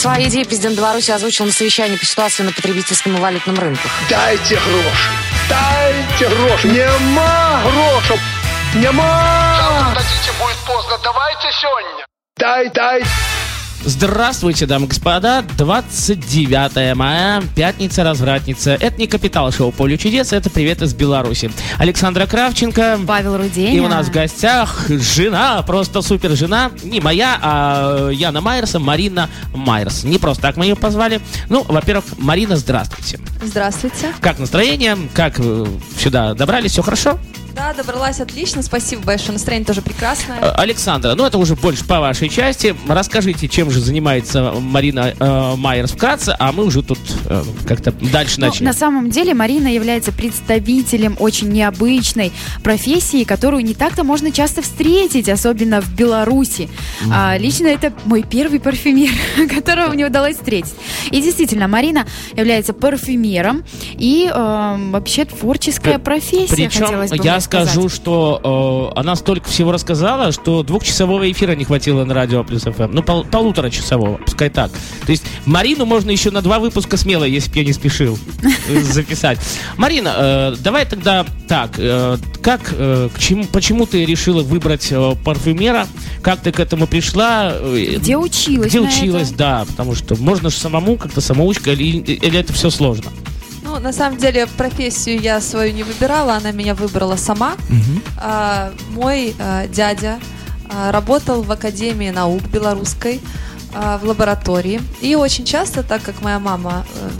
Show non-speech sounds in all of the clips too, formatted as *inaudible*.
Свои идеи президент Беларуси озвучил на совещании по ситуации на потребительском и валютном рынках. Дайте гроши, дайте гроши, нема грошей, нема. Завтра дадите, будет поздно. Давайте сегодня. Дай, дай. Здравствуйте, дамы и господа. 29 мая, пятница, развратница. Это не капитал шоу «Поле чудес», это привет из Беларуси. Александра Кравченко. Павел Руденя. И у нас в гостях жена, просто супер жена, не моя, а Яна Майерса, Марина Майерс. Не просто так мы ее позвали. Ну, во-первых, Марина, здравствуйте. Здравствуйте. Как настроение? Как э, сюда добрались? Все хорошо? Да, добралась отлично. Спасибо большое. Настроение тоже прекрасное. Э, Александра, ну это уже больше по вашей части. Расскажите, чем же занимается Марина э, Майерс вкратце, а мы уже тут э, как-то дальше Ну, начнем. на самом деле Марина является представителем очень необычной профессии, которую не так-то можно часто встретить, особенно в Беларуси. А, лично это мой первый парфюмер, *laughs* которого мне удалось встретить. И действительно, Марина является парфюмером и э, вообще творческая профессия, Причем хотелось бы я сказать. Скажу, что э, она столько всего рассказала, что двухчасового эфира не хватило на радио плюс ФМ. Ну, пол- полуторачасового, пускай так. То есть Марину можно еще на два выпуска смело, если бы я не спешил э, *laughs* записать. Марина, э, давай тогда так, э, как, э, к чему, почему ты решила выбрать э, парфюмера? Как ты к этому пришла? Э, Где училась Где училась, это? да, потому что можно же самому как-то самоучка, или, или это все сложно? Ну, на самом деле, профессию я свою не выбирала, она меня выбрала сама. А, мой а, дядя а, работал в Академии наук белорусской а, в лаборатории. И очень часто, так как моя мама э,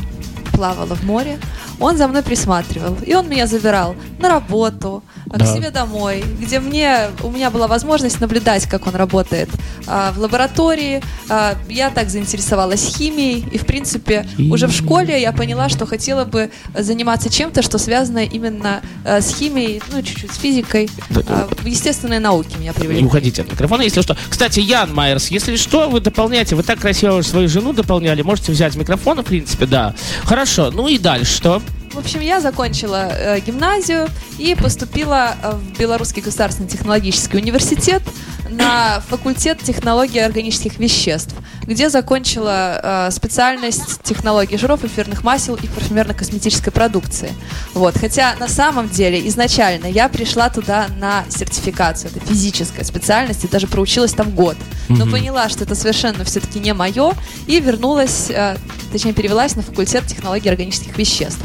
плавала в море, он за мной присматривал. И он меня забирал на работу, а, Да. к себе домой, где мне, у меня была возможность наблюдать, как он работает а, в лаборатории. А, я так заинтересовалась химией. И, в принципе, уже в школе я поняла, что хотела бы заниматься чем-то, что связано именно э, с химией, ну, чуть-чуть с физикой. Да. А, естественные науки меня Не привлекли. уходите от микрофона, если что. Кстати, Ян Майерс, если что, вы дополняете. Вы так красиво свою жену дополняли. Можете взять микрофон, в принципе, да. Хорошо. Ну и дальше что? В общем, я закончила э, гимназию и поступила э, в Белорусский государственный технологический университет на *coughs* факультет технологии органических веществ, где закончила э, специальность технологии жиров, эфирных масел и парфюмерно-косметической продукции. Вот. Хотя на самом деле изначально я пришла туда на сертификацию, это физическая специальность, и даже проучилась там год. Но Мгм. поняла, что это совершенно все-таки не мое, и вернулась, э, точнее перевелась на факультет технологии органических веществ.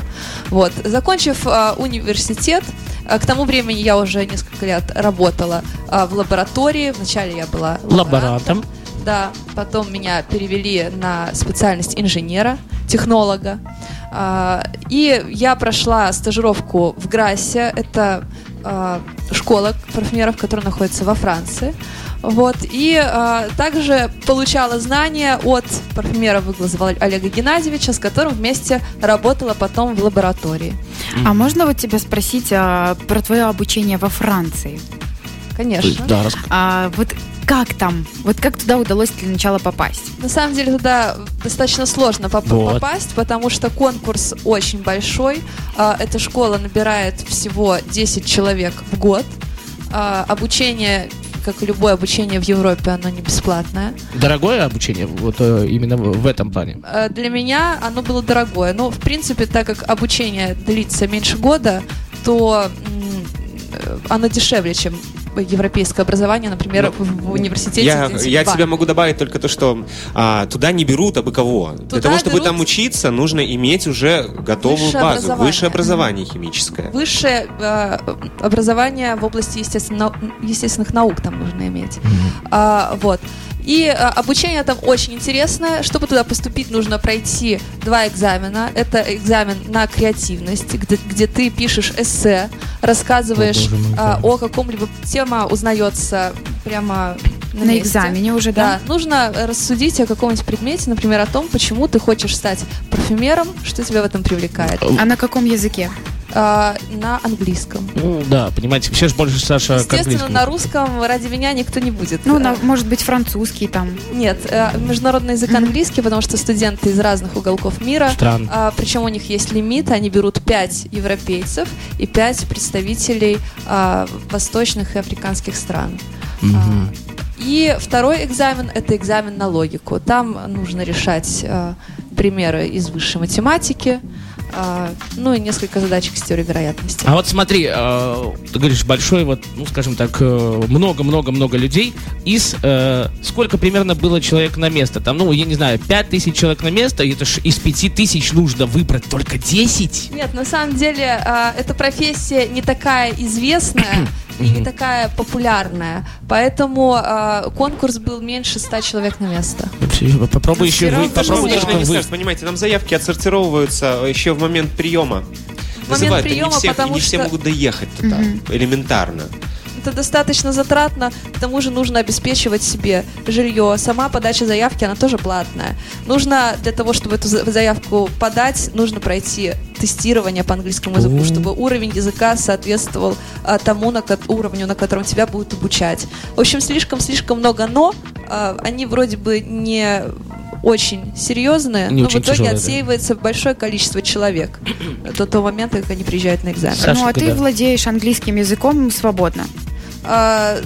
Вот. Закончив э, университет, э, к тому времени я уже несколько лет работала э, в лаборатории. Вначале я была Лаборантом. Да, потом меня перевели на специальность инженера, технолога. И я прошла стажировку в Грассе. Это школа парфюмеров, которая находится во Франции. Вот. И а, также получала знания от парфюмера выглазова Олега Геннадьевича, с которым вместе работала потом в лаборатории. А можно вот тебя спросить а, про твое обучение во Франции? Конечно. Да, А, вот как там? Вот как туда удалось для начала попасть? На самом деле туда достаточно сложно поп- Вот. попасть, потому что конкурс очень большой. А, Эта школа набирает всего 10 человек в год. А, Обучение, как и любое обучение в Европе, оно не бесплатное. Дорогое обучение, вот э, именно в этом плане. А, Для меня оно было дорогое. Но, в принципе, так как обучение длится меньше года, то э, оно дешевле, чем европейское образование, например, Ну, в, в университете. Я, я себя могу добавить только то, что а, туда не берут абы кого. Для Туда того, чтобы берут- там учиться, нужно иметь уже готовую Высшее базу, образование. высшее образование химическое. Высшее э, образование в области естественно- естественных наук там нужно иметь. А, вот. И а, обучение там очень интересное. Чтобы туда поступить, нужно пройти два экзамена. Это экзамен на креативность, где, где ты пишешь эссе, рассказываешь О, а, да. о каком-либо тема, узнается прямо на, На, месте. экзамене уже, да? Да, нужно рассудить о каком-нибудь предмете, например, о том, почему ты хочешь стать парфюмером, что тебя в этом привлекает. А на каком языке? А, на английском. Ну, да, понимаете, все же больше, Саша, Естественно, на русском ради меня никто не будет. Ну, Э, на- может быть, французский там. Нет, э, международный язык английский, потому что студенты из разных уголков мира. Стран. А, причем у них есть лимит, они берут 5 европейцев и 5 представителей а, восточных и африканских стран. Мгм. И второй экзамен – это экзамен на логику. Там нужно решать э, примеры из высшей математики, э, ну и несколько задачек с теорией вероятности. А вот смотри, э, ты говоришь, большой, вот, ну, скажем так, э, много-много-много людей. Из э, сколько примерно было человек на место? Там, ну, я не знаю, 5 тысяч человек на место, и это ж из 5 тысяч нужно выбрать только 10? Нет, на самом деле эта профессия не такая известная *clears throat* и не такая популярная, поэтому конкурс был меньше 100 человек на место. Попробуй еще вы, попробуй вы. понимаете, нам заявки отсортировываются еще в момент приема. В момент приема, не все, потому не все что- могут доехать туда, элементарно. Это достаточно затратно, к тому же нужно обеспечивать себе жилье. Сама подача заявки, она тоже платная. Нужно для того, чтобы эту за- заявку подать, нужно пройти тестирование по английскому языку, чтобы уровень языка соответствовал а, тому на ко- уровню, на котором тебя будут обучать. В общем, слишком-слишком много «но». А, они вроде бы не очень серьезные, Не но очень в итоге тяжелые, да. отсеивается большое количество человек до того момента, как они приезжают на экзамен. Саша, ну, а ты когда? владеешь английским языком свободно.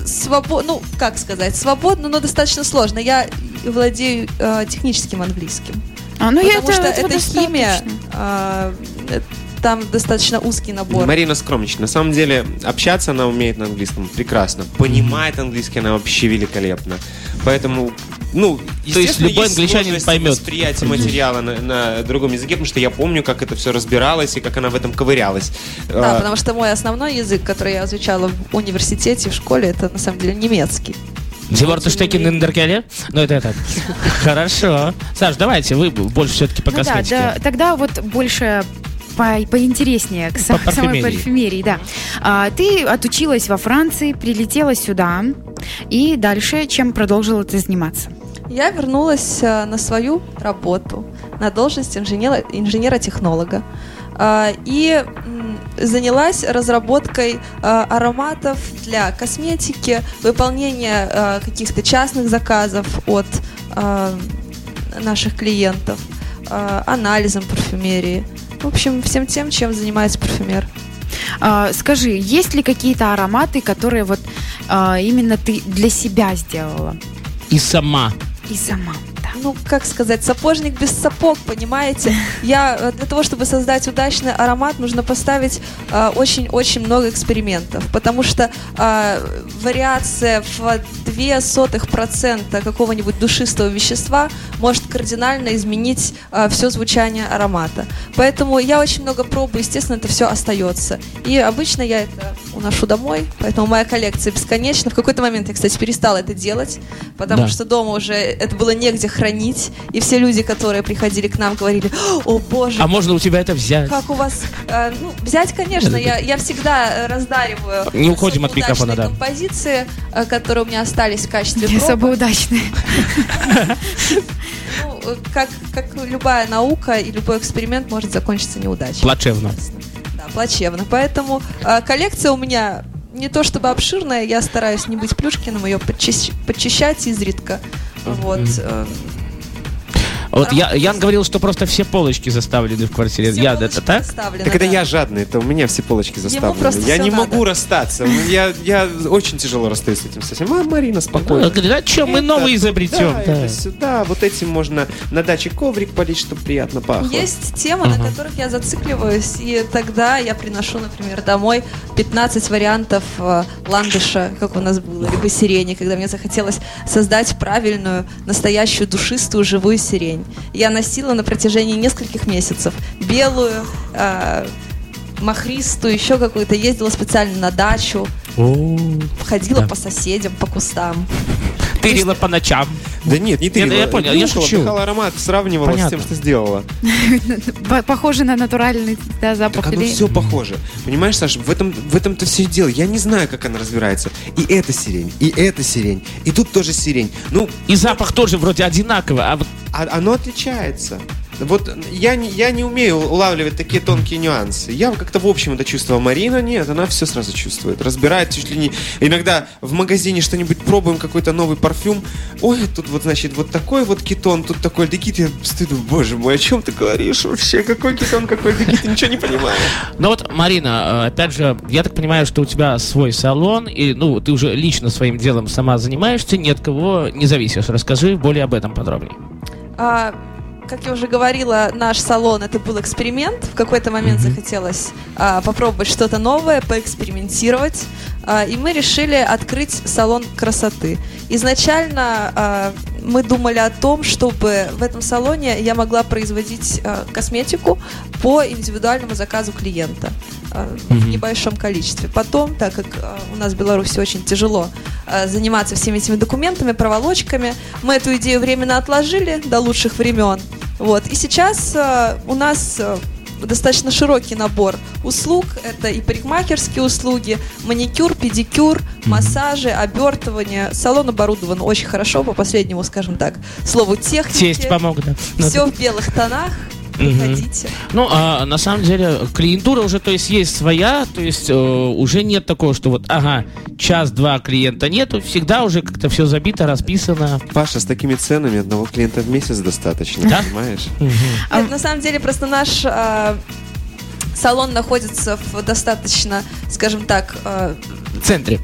Свободно, ну, как сказать, свободно, но достаточно сложно. Я владею э, техническим английским. А, ну, потому это, что этого это химия, а, э, там достаточно узкий набор. Марина скромничает. На самом деле, общаться она умеет на английском прекрасно. Понимает английский она вообще великолепно. Поэтому, ну, То есть любой англичанин сложности поймет. восприятия материала на, на другом языке, потому что я помню, как это все разбиралось и как она в этом ковырялась. Да, А, потому что мой основной язык, который я изучала в университете, в школе, это на самом деле немецкий. Зеварта Штекин Индеркеле? Ну, это это. *laughs* Хорошо. Саш, давайте, вы больше все-таки по Ну да, косметике. да, тогда вот больше по- поинтереснее к По са- самой парфюмерии. парфюмерии, да. А, ты отучилась во Франции, прилетела сюда, и дальше чем продолжила ты заниматься? Я вернулась э, на свою работу, на должность инженера- инженера-технолога. А, И занялась разработкой э, ароматов для косметики, выполнения э, каких-то частных заказов от наших клиентов, анализом парфюмерии. В общем, всем тем, чем занимается парфюмер. А, скажи, есть ли какие-то ароматы, которые вот а, именно ты для себя сделала И сама. И сама? Ну, как сказать, сапожник без сапог, понимаете? Я э, для того, чтобы создать удачный аромат, нужно поставить э, очень-очень много экспериментов, потому что э, вариация в две сотых процента какого-нибудь душистого вещества может кардинально изменить все звучание аромата. Поэтому я очень много пробую, естественно, это все остается. И обычно я это уношу домой, поэтому моя коллекция бесконечна. В какой-то момент я, кстати, перестала это делать, потому Да. что дома уже это было негде хранить, и все люди, которые приходили к нам, говорили, о боже, А можно у тебя это взять? как у вас... э, ну, взять, конечно, я, я всегда э, раздариваю Не уходим от микрофона, да. композиции, э, которые у меня остались в качестве Не особо удачные. *laughs* Ну, э, как, как любая наука и любой эксперимент может закончиться неудачей. Плачевно. Да, плачевно. Поэтому э, коллекция у меня не то чтобы обширная, я стараюсь не быть Плюшкиным, ее подчищ- подчищать изредка. Вот. э, Вот я, Ян говорил, что просто все полочки заставлены в квартире. все Я, это так? заставлены, Так это да. я жадный, это у меня все полочки заставлены. Я не надо. могу расстаться. Я, я очень тяжело расстаюсь с этим совсем. А, Марина, спокойно. Ну, говорит, а что, мы Это новый изобретем. это сюда. Вот этим можно на даче коврик полить, чтобы приятно пахло. Есть темы, на которых я зацикливаюсь, и тогда я приношу, например, домой 15 вариантов э, ландыша, как у нас было, либо сирени, когда мне захотелось создать правильную, настоящую, душистую, живую сирень. Я носила на протяжении нескольких месяцев белую, э, махристую, еще какую-то, ездила специально на дачу, О, ходила Да. по соседям, по кустам. Тырила по ночам. Да нет, не ты. я понял, я шучу. вдыхала аромат, сравнивала с Понятно. тем, что сделала. Похоже на натуральный да, запах. Так оно все похоже. Понимаешь, Саша, в этом в этом-то все и дело. Я не знаю, как она разбирается. И это сирень, и это сирень, и тут тоже сирень. Ну, И запах тоже вроде одинаковый, а вот а- оно отличается. Вот я не, я не умею улавливать такие тонкие нюансы. Я как-то в общем это чувствовал. Марина нет, она все сразу чувствует. Разбирает чуть ли не... Иногда в магазине что-нибудь пробуем, какой-то новый парфюм. Ой, тут вот, значит, вот такой вот кетон, тут такой альдегид. Я стыду, боже мой, о чем ты говоришь вообще? Какой кетон, какой альдегид? Я ничего не понимаю. Ну вот, Марина, э, опять же, я так понимаю, что у тебя свой салон, и, ну, ты уже лично своим делом сама занимаешься, ни от кого не зависишь. Расскажи более об этом подробнее. А, как я уже говорила, наш салон это был эксперимент. В какой-то момент захотелось а, попробовать что-то новое, поэкспериментировать. А, и мы решили открыть салон красоты. Изначально а, мы думали о том, чтобы в этом салоне я могла производить а, косметику по индивидуальному заказу клиента в небольшом количестве. Потом, так как а, у нас в Беларуси очень тяжело а, заниматься всеми этими документами, проволочками, мы эту идею временно отложили до лучших времен. Вот. И сейчас у нас достаточно широкий набор услуг. Это и парикмахерские услуги, маникюр, педикюр, массажи, обертывание. Салон оборудован очень хорошо, по последнему, скажем так, слову техники. Тесть помог, да. Ну, Все в белых тонах. Приходите. Ну, а на самом деле, клиентура уже, то есть, есть своя, то есть, э, уже нет такого, что вот, ага, час-два клиента нету, всегда уже как-то все забито, расписано. Паша, с такими ценами одного клиента в месяц достаточно, Да? понимаешь? Нет, на самом деле, просто наш а, салон находится в достаточно, скажем так, а, В центре.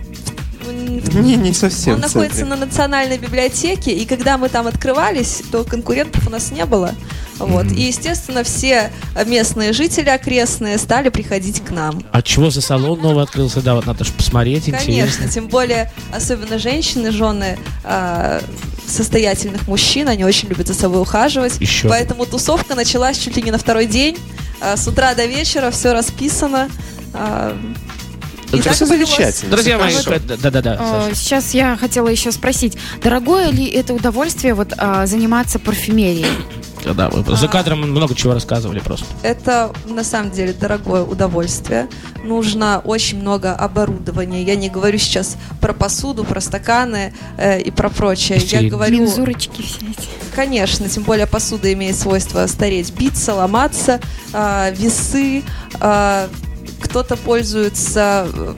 Не, не совсем. он находится на национальной библиотеке, и когда мы там открывались, то конкурентов у нас не было. Вот. И, естественно, все местные жители окрестные стали приходить к нам. А чего за салон новый открылся? Да, вот надо же посмотреть, Конечно, интересно. тем более, особенно женщины, жены а, состоятельных мужчин, они очень любят за собой ухаживать. Еще. Поэтому тусовка началась чуть ли не на второй день. А, с утра до вечера все расписано. И Это все замечательно. Друзья мои, да-да-да, Э, Саша. Сейчас я хотела еще спросить, дорогое ли это удовольствие вот а, заниматься парфюмерией? Да, вы за кадром много чего рассказывали просто. Это на самом деле дорогое удовольствие. Нужно очень много оборудования. Я не говорю сейчас про посуду, про стаканы э, и про прочее. Я Стерильно. говорю, Мензурочки все эти. конечно, тем более посуда имеет свойство стареть, биться, ломаться, а, весы. а, кто-то пользуется э,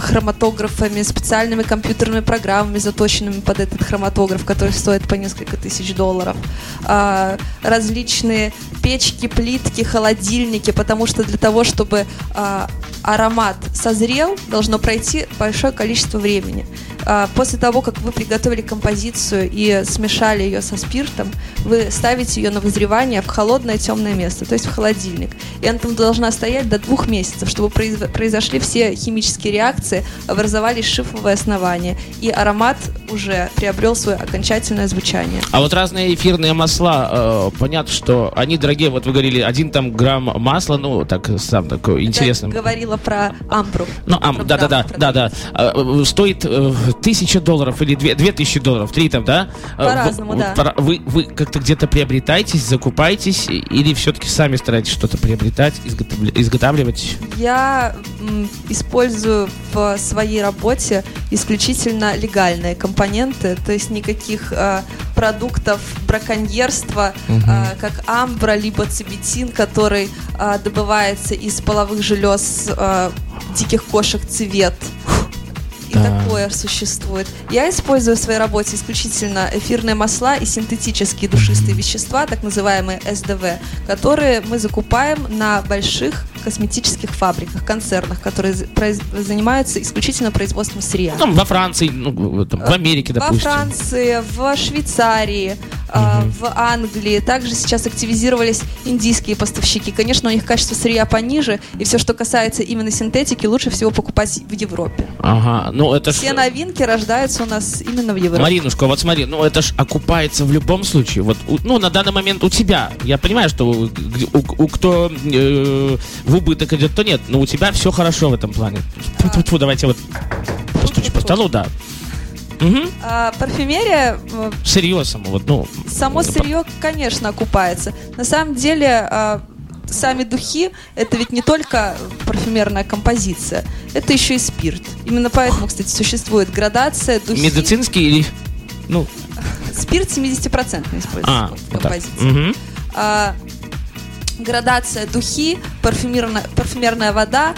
хроматографами, специальными компьютерными программами, заточенными под этот хроматограф, который стоит по несколько тысяч долларов. А, различные печки, плитки, холодильники, потому что для того, чтобы а, аромат созрел, должно пройти большое количество времени. А, После того, как вы приготовили композицию и смешали ее со спиртом, вы ставите ее на вызревание в холодное темное место, то есть в холодильник. И она там должна стоять до двух месяцев, чтобы произ- произошли все химические реакции, образовались шифровые основания, и аромат уже приобрел свое окончательное звучание. А вот разные эфирные масла, э, понятно, что они дорогие. Вот вы говорили, один там грамм масла, ну, так, сам такой интересный. Я говорила про амбру. Ну, а, Про да, да, да, да, да. Стоит э, тысяча долларов или две, две тысячи долларов, три там, да? А, По-разному, в- да. Вы, вы как-то где-то приобретаетесь, закупаетесь, или все-таки сами стараетесь что-то приобретать, изготавливать? Я использую в своей работе исключительно легальные компоненты, то есть никаких э, продуктов браконьерства, э, как амбра, либо цибетин, который э, добывается из половых желез э, диких кошек цвет. Такое существует. Я использую в своей работе исключительно эфирные масла и синтетические душистые вещества, так называемые СДВ, которые мы закупаем на больших косметических фабриках, концернах, которые занимаются исключительно производством сырья. Ну, Там во Франции, ну, в этом, в Америке, Во допустим. Франции, в Швейцарии, а, в Англии. Также сейчас активизировались индийские поставщики. Конечно, у них качество сырья пониже, и все, что касается именно синтетики, лучше всего покупать в Европе. Ага, ну это ж... Все новинки рождаются у нас именно в Европе. Маринушка, вот смотри, ну это ж окупается в любом случае. Вот, ну, на данный момент у тебя, я понимаю, что у, у- у кто э, в убыток идет, то нет, но у тебя все хорошо в этом плане. Тьфу-тьфу-тьфу, давайте вот постучим по столу, да. Мгм. А, парфюмерия, э, Сырье само, вот, ну... само сырье, конечно, окупается. На самом деле, а, сами духи это ведь не только парфюмерная композиция, это еще и спирт. Именно поэтому, кстати, существует градация духи. Медицинский или... Ну, Спирт 70% используется а, в вот композиции. Мгм. а, градация духи, парфюмерная, парфюмерная вода,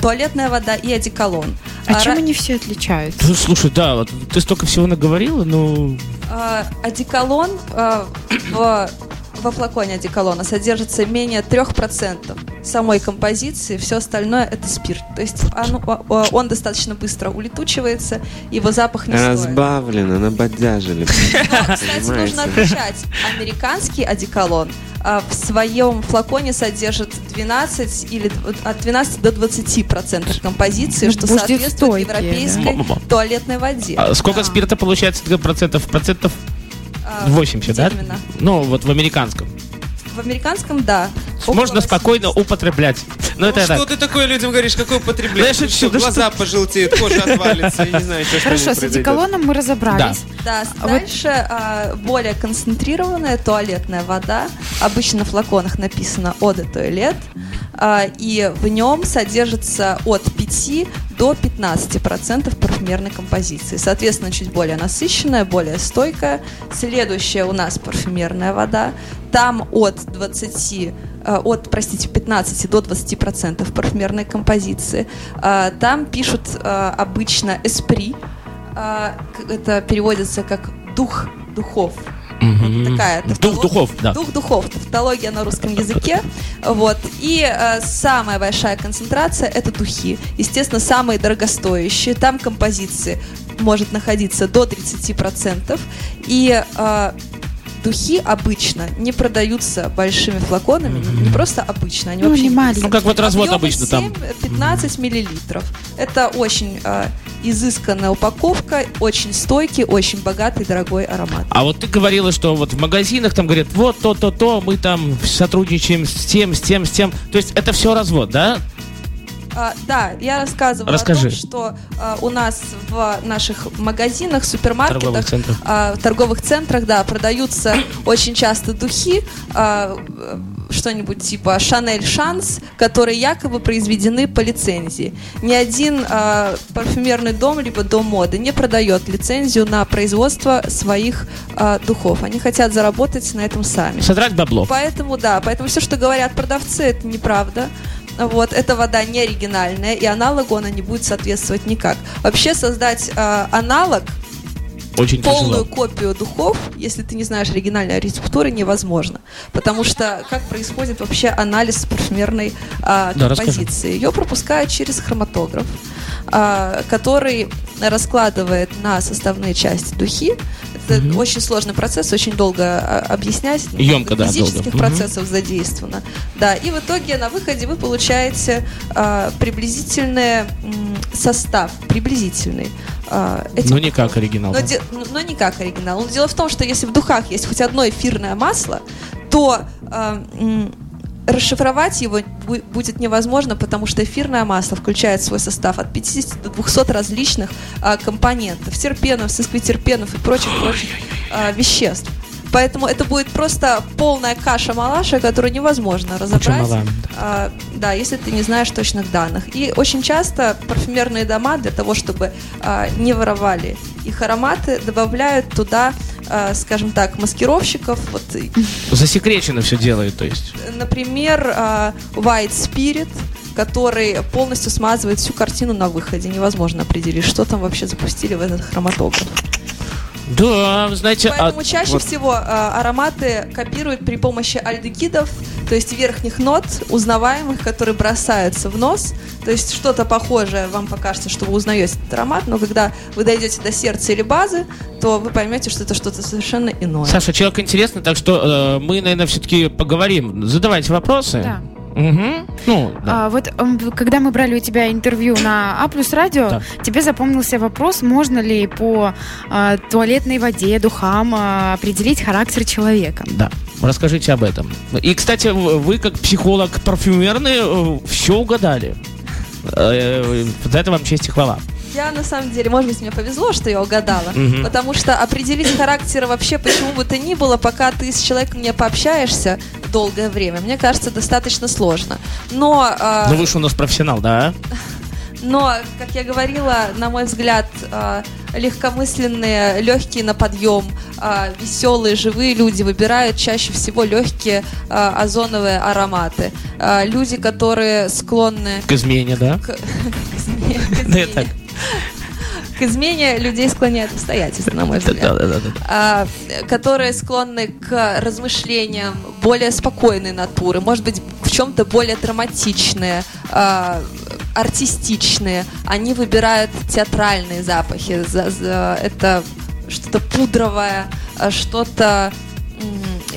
туалетная вода и одеколон. А А, чем ра- они все отличаются? Ну, Слушай, да, вот ты столько всего наговорила, ну... а, одеколон а, в- во флаконе одеколона содержится менее 3% самой композиции, все остальное это спирт. То есть оно- он достаточно быстро улетучивается, его запах не стоит. Разбавлено, набодяжили. Но, *laughs* кстати, нужно отличать. Американский одеколон в своем флаконе содержит 12 или от 12 до 20 процентов композиции, Ну, что соответствует стойкие, европейской да. туалетной воде. А сколько Да. спирта получается процентов? Процентов А, 80, где да? именно? Ну, вот в американском. В американском, да. Можно спокойно 80. употреблять. Ну, Ну это что так. ты такое людям говоришь, какое Да потребление? я шучу, Что, да Глаза пожелтеют, кожа отвалится, я не знаю, еще Хорошо, с одеколоном мы разобрались. Да, А вот- дальше а, более концентрированная туалетная вода. Обычно на флаконах написано «Eau de туалет», а, и в нем содержится от 5 до 15% парфюмерной композиции. Соответственно, чуть более насыщенная, более стойкая. Следующая у нас парфюмерная вода. Там от 20 э, от, простите, 15 до 20% парфюмерной композиции. А, Там пишут э, обычно эспри, это переводится как дух духов. Мгм. Такая Дух тавтолог- духов, да. Дух духов, тавтология на русском языке. Вот. И э, самая большая концентрация это духи. Естественно, самые дорогостоящие. Там композиции может находиться до 30%. И э, духи обычно не продаются большими флаконами, не- не просто обычно, они Ну, вообще не маленькие. Ну, как вот развод Объемы обычно там. 7-15 миллилитров. Это очень э, изысканная упаковка, очень стойкий, очень богатый, дорогой аромат. А вот ты говорила, что вот в магазинах там говорят, вот то-то-то, мы там сотрудничаем с тем, с тем, с тем. То есть это все развод, да? А, да, я рассказывала Расскажи. о том, что а, у нас в наших магазинах, супермаркетах, Торговых центрах. а, в торговых центрах, да, продаются *coughs* очень часто духи, а, что-нибудь типа Шанель Шанс, которые якобы произведены по лицензии. Ни один а, парфюмерный дом либо дом моды не продает лицензию на производство своих а, духов. Они хотят заработать на этом сами. Содрать бабло. Поэтому, да, поэтому все, что говорят продавцы, это неправда. Вот, эта вода не оригинальная, и аналогу она не будет соответствовать никак. Вообще создать э, аналог, Очень полную тяжело. копию духов, если ты не знаешь оригинальной рецептуры, невозможно. Потому что как происходит вообще анализ парфюмерной а, Да, расскажи. композиции? Ее пропускают через хроматограф, а, который раскладывает на составные части духи. Это Мгм. очень сложный процесс, очень долго а, объяснять. Ёмко, да, Физических долго. Процессов задействовано. Да, и в итоге на выходе вы получаете а, приблизительный состав, приблизительный. этих Ну, не как оригинал. Но, да. де- но- но не как оригинал. Но дело в том, что если в духах есть хоть одно эфирное масло, то м, расшифровать его бу- будет невозможно, потому что эфирное масло включает в свой состав от 50 до 200 различных а, компонентов, терпенов, сесклитерпенов и прочих-прочих а, веществ. Поэтому это будет просто полная каша-малаша, которую невозможно разобрать. А, да, если ты не знаешь точных данных. И очень часто парфюмерные дома для того, чтобы а, не воровали их ароматы, добавляют туда, а, скажем так, маскировщиков. Вот, и, Засекречено все делают, то есть. например, а, White Spirit, который полностью смазывает всю картину на выходе. Невозможно определить, что там вообще запустили в этот хроматограф. Да, знаете, а- Поэтому чаще вот- всего а, ароматы копируют при помощи альдегидов, то есть верхних нот, узнаваемых, которые бросаются в нос. То есть что-то похожее вам покажется, что вы узнаете этот аромат, но когда вы дойдете до сердца или базы, то вы поймете, что это что-то совершенно иное. Саша, человек интересный, так что э, мы, наверное, все-таки поговорим. Задавайте вопросы. Да. Мгм. Ну, да. А, вот когда мы брали у тебя интервью на А плюс радио, Да. тебе запомнился вопрос, можно ли по а, туалетной воде, духам а, определить характер человека. Да, расскажите об этом. И, кстати, вы как психолог парфюмерный все угадали. Э, За это вам честь и хвала. Я на самом деле, может быть, мне повезло, что я угадала, Мгм. потому что определить характер вообще почему бы то ни было, пока ты с человеком не пообщаешься долгое время, мне кажется, достаточно сложно. Но а, Ну вы же у нас профессионал, да? *laughs* Но, как я говорила, на мой взгляд, э, легкомысленные, легкие на подъем, а, веселые, живые люди выбирают чаще всего легкие а, озоновые ароматы. Люди, которые склонны К измене, да? к, *laughs* к измене, к Да, так. К измене людей склоняет обстоятельства, на мой взгляд. Да, да, да. А, которые склонны к размышлениям более спокойной натуры, может быть, в чем-то более драматичные, а, артистичные. Они выбирают театральные запахи. За- за- это что-то пудровое, а, что-то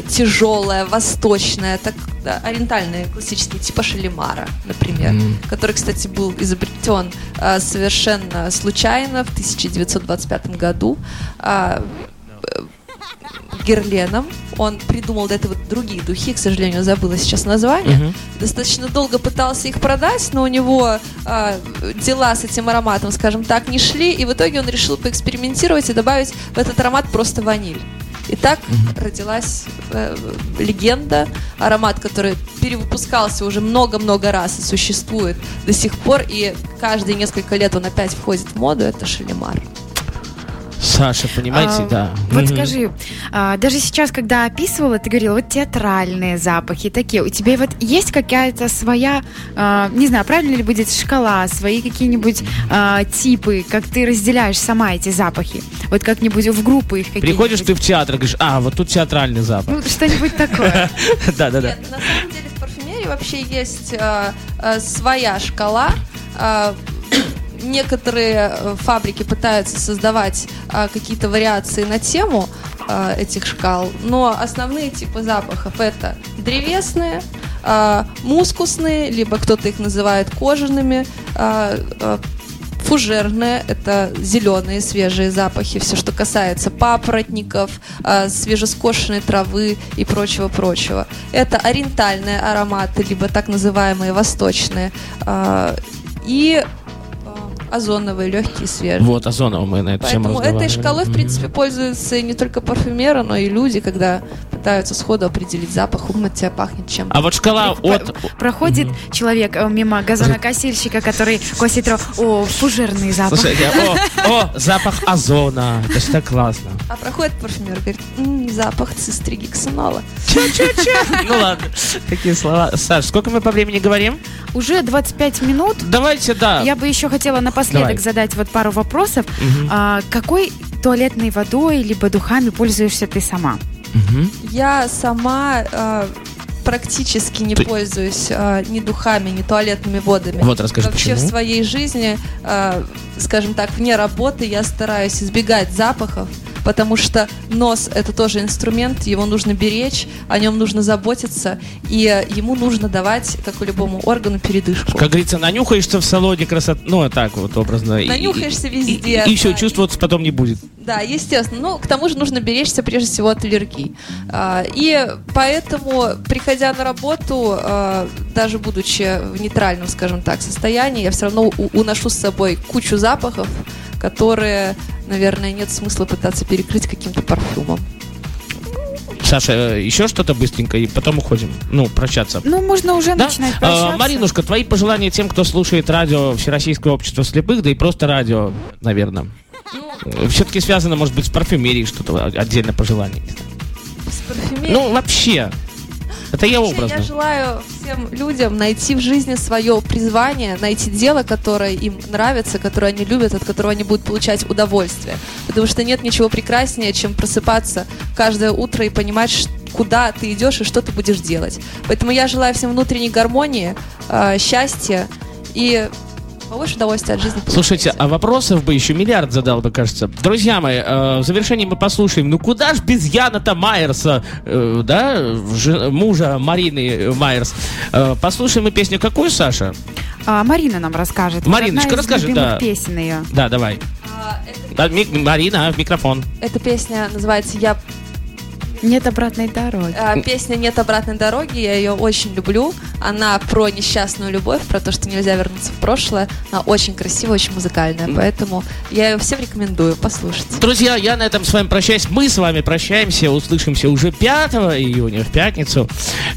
тяжелое, восточное, так, да, ориентальные классические, типа Шалимара, например, Мгм. который, кстати, был изобретен а, совершенно случайно в 1925 году. а, э, Герленом. Он придумал до этого другие духи, к сожалению, забыла сейчас название. Мгм. Достаточно долго пытался их продать, но у него а, дела с этим ароматом, скажем так, не шли, и в итоге он решил поэкспериментировать и добавить в этот аромат просто ваниль. И так родилась э, легенда, аромат, который перевыпускался уже много-много раз и существует до сих пор, и каждые несколько лет он опять входит в моду, это Шалимар. Саша, понимаете, А, да. Вот Мгм. скажи, а, даже сейчас, когда описывала, ты говорила, вот театральные запахи такие. У тебя вот есть какая-то своя, а, не знаю, правильно ли будет шкала, свои какие-нибудь а, типы, как ты разделяешь сама эти запахи? Вот как-нибудь в группы их какие-нибудь? Приходишь ты в театр и говоришь, а, вот тут театральный запах. Ну, что-нибудь такое. *laughs* Да-да-да. Нет, на самом деле в парфюмерии вообще есть э, э, своя шкала. Некоторые э, фабрики пытаются создавать э, какие-то вариации на тему э, этих шкал, но основные типы запахов это древесные, э, мускусные, либо кто-то их называет кожаными, э, э, фужерные, это зеленые свежие запахи, все, что касается папоротников, э, свежескошенной травы и прочего-прочего. Это ориентальные ароматы, либо так называемые восточные, э, и озоновые, легкие, свежие. Вот, Озонова мы на эту тему Поэтому этой разговаривали. шкалой, в принципе, пользуются не только парфюмеры, но и люди, когда пытаются сходу определить запах, ум от тебя пахнет чем-то. А вот шкала от... Проходит человек э, мимо газонокосильщика, который косит траву. О, фужерный запах. Слушайте, о, о, запах озона. Это ж так классно. А проходит парфюмер, говорит, «М, запах цистригексонола. Ну ладно, такие слова. Саш, сколько мы по времени говорим? Уже 25 минут. Давайте, да. Я бы еще хотела напоследок Давай. задать вот пару вопросов. Мгм. А, какой туалетной водой либо духами пользуешься ты сама? Мгм. Я сама э, практически не Ты- пользуюсь э, ни духами, ни туалетными водами. Вот расскажи, Вообще почему. в своей жизни, э, скажем так, вне работы я стараюсь избегать запахов, потому что нос это тоже инструмент, его нужно беречь, о нем нужно заботиться, и э, ему нужно давать, как и любому органу, передышку. Как говорится, нанюхаешься в салоне красоты. Ну, так вот образно. И- Нанюхаешься и- везде, И, все, да. чувствоваться потом не будет. Да, естественно. Ну, к тому же нужно беречься прежде всего от аллергий. А, И поэтому, приходя на работу, а, даже будучи в нейтральном, скажем так, состоянии, я все равно у- уношу с собой кучу запахов, которые, наверное, нет смысла пытаться перекрыть каким-то парфюмом. Саша, э, еще что-то быстренько, и потом уходим. Ну, прощаться. Ну, можно уже Да? начинать А, прощаться. Маринушка, твои пожелания тем, кто слушает радио Всероссийского общества слепых, да и просто радио, наверное. Все-таки связано, может быть, с парфюмерией что-то отдельно пожелание. С парфюмерией. Ну, вообще. Это я образно. Я желаю всем людям найти в жизни свое призвание, найти дело, которое им нравится, которое они любят, от которого они будут получать удовольствие. Потому что нет ничего прекраснее, чем просыпаться каждое утро и понимать, куда ты идешь и что ты будешь делать. Поэтому я желаю всем внутренней гармонии, э, счастья и побольше удовольствия от жизни. Слушайте, а вопросов бы еще миллиард задал бы, кажется. Друзья мои, э, в завершении мы послушаем, ну куда ж без Яната Майерса, э, да, жи- мужа Марины Майерс. Э, послушаем мы песню какую, Саша? А, Марина нам расскажет. Мариночка, Одна из расскажи, любимых да. песен ее. Да, давай. А, это, Да, ми- Марина, в микрофон. эта песня называется «Я...» Нет обратной дороги. А, Песня «Нет обратной дороги», я ее очень люблю. Она про несчастную любовь, про то, что нельзя вернуться в прошлое. Она очень красивая, очень музыкальная, поэтому я ее всем рекомендую послушать. Друзья, я на этом с вами прощаюсь. Мы с вами прощаемся. Услышимся уже 5 июня, в пятницу.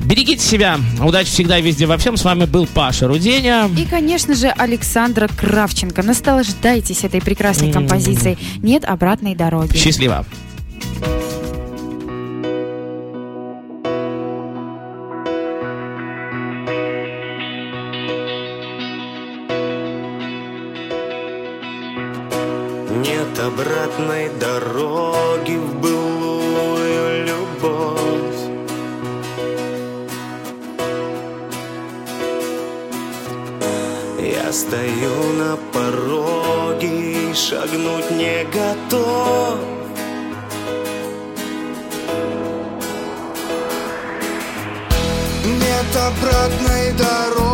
Берегите себя. Удачи всегда и везде во всем. С вами был Паша Руденя. И, конечно же, Александра Кравченко. Наслаждайтесь этой прекрасной композицией. Нет обратной дороги. Счастливо. Нет обратной дороги в былую любовь. Я стою на пороге и шагнуть не готов. Нет обратной дороги.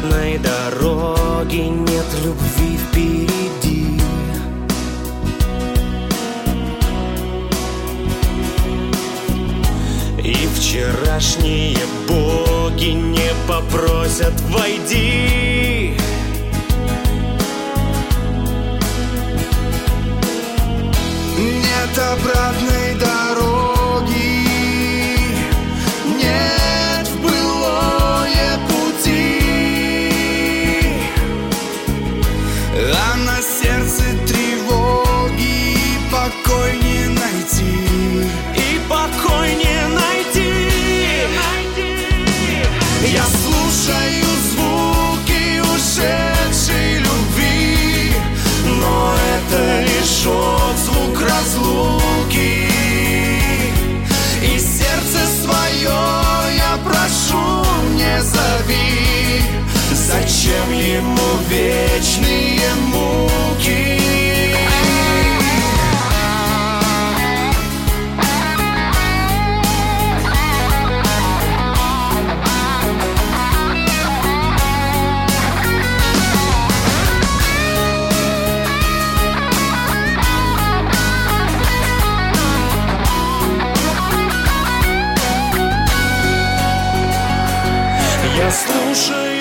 Обратной дороги, нет любви впереди. И вчерашние боги не попросят войди. Нет обратной Зачем ему вечные муки? Я слушаю